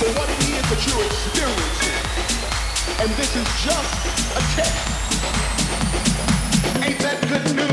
for what it is that you're experiencing. And this is just a test. Ain't that good news?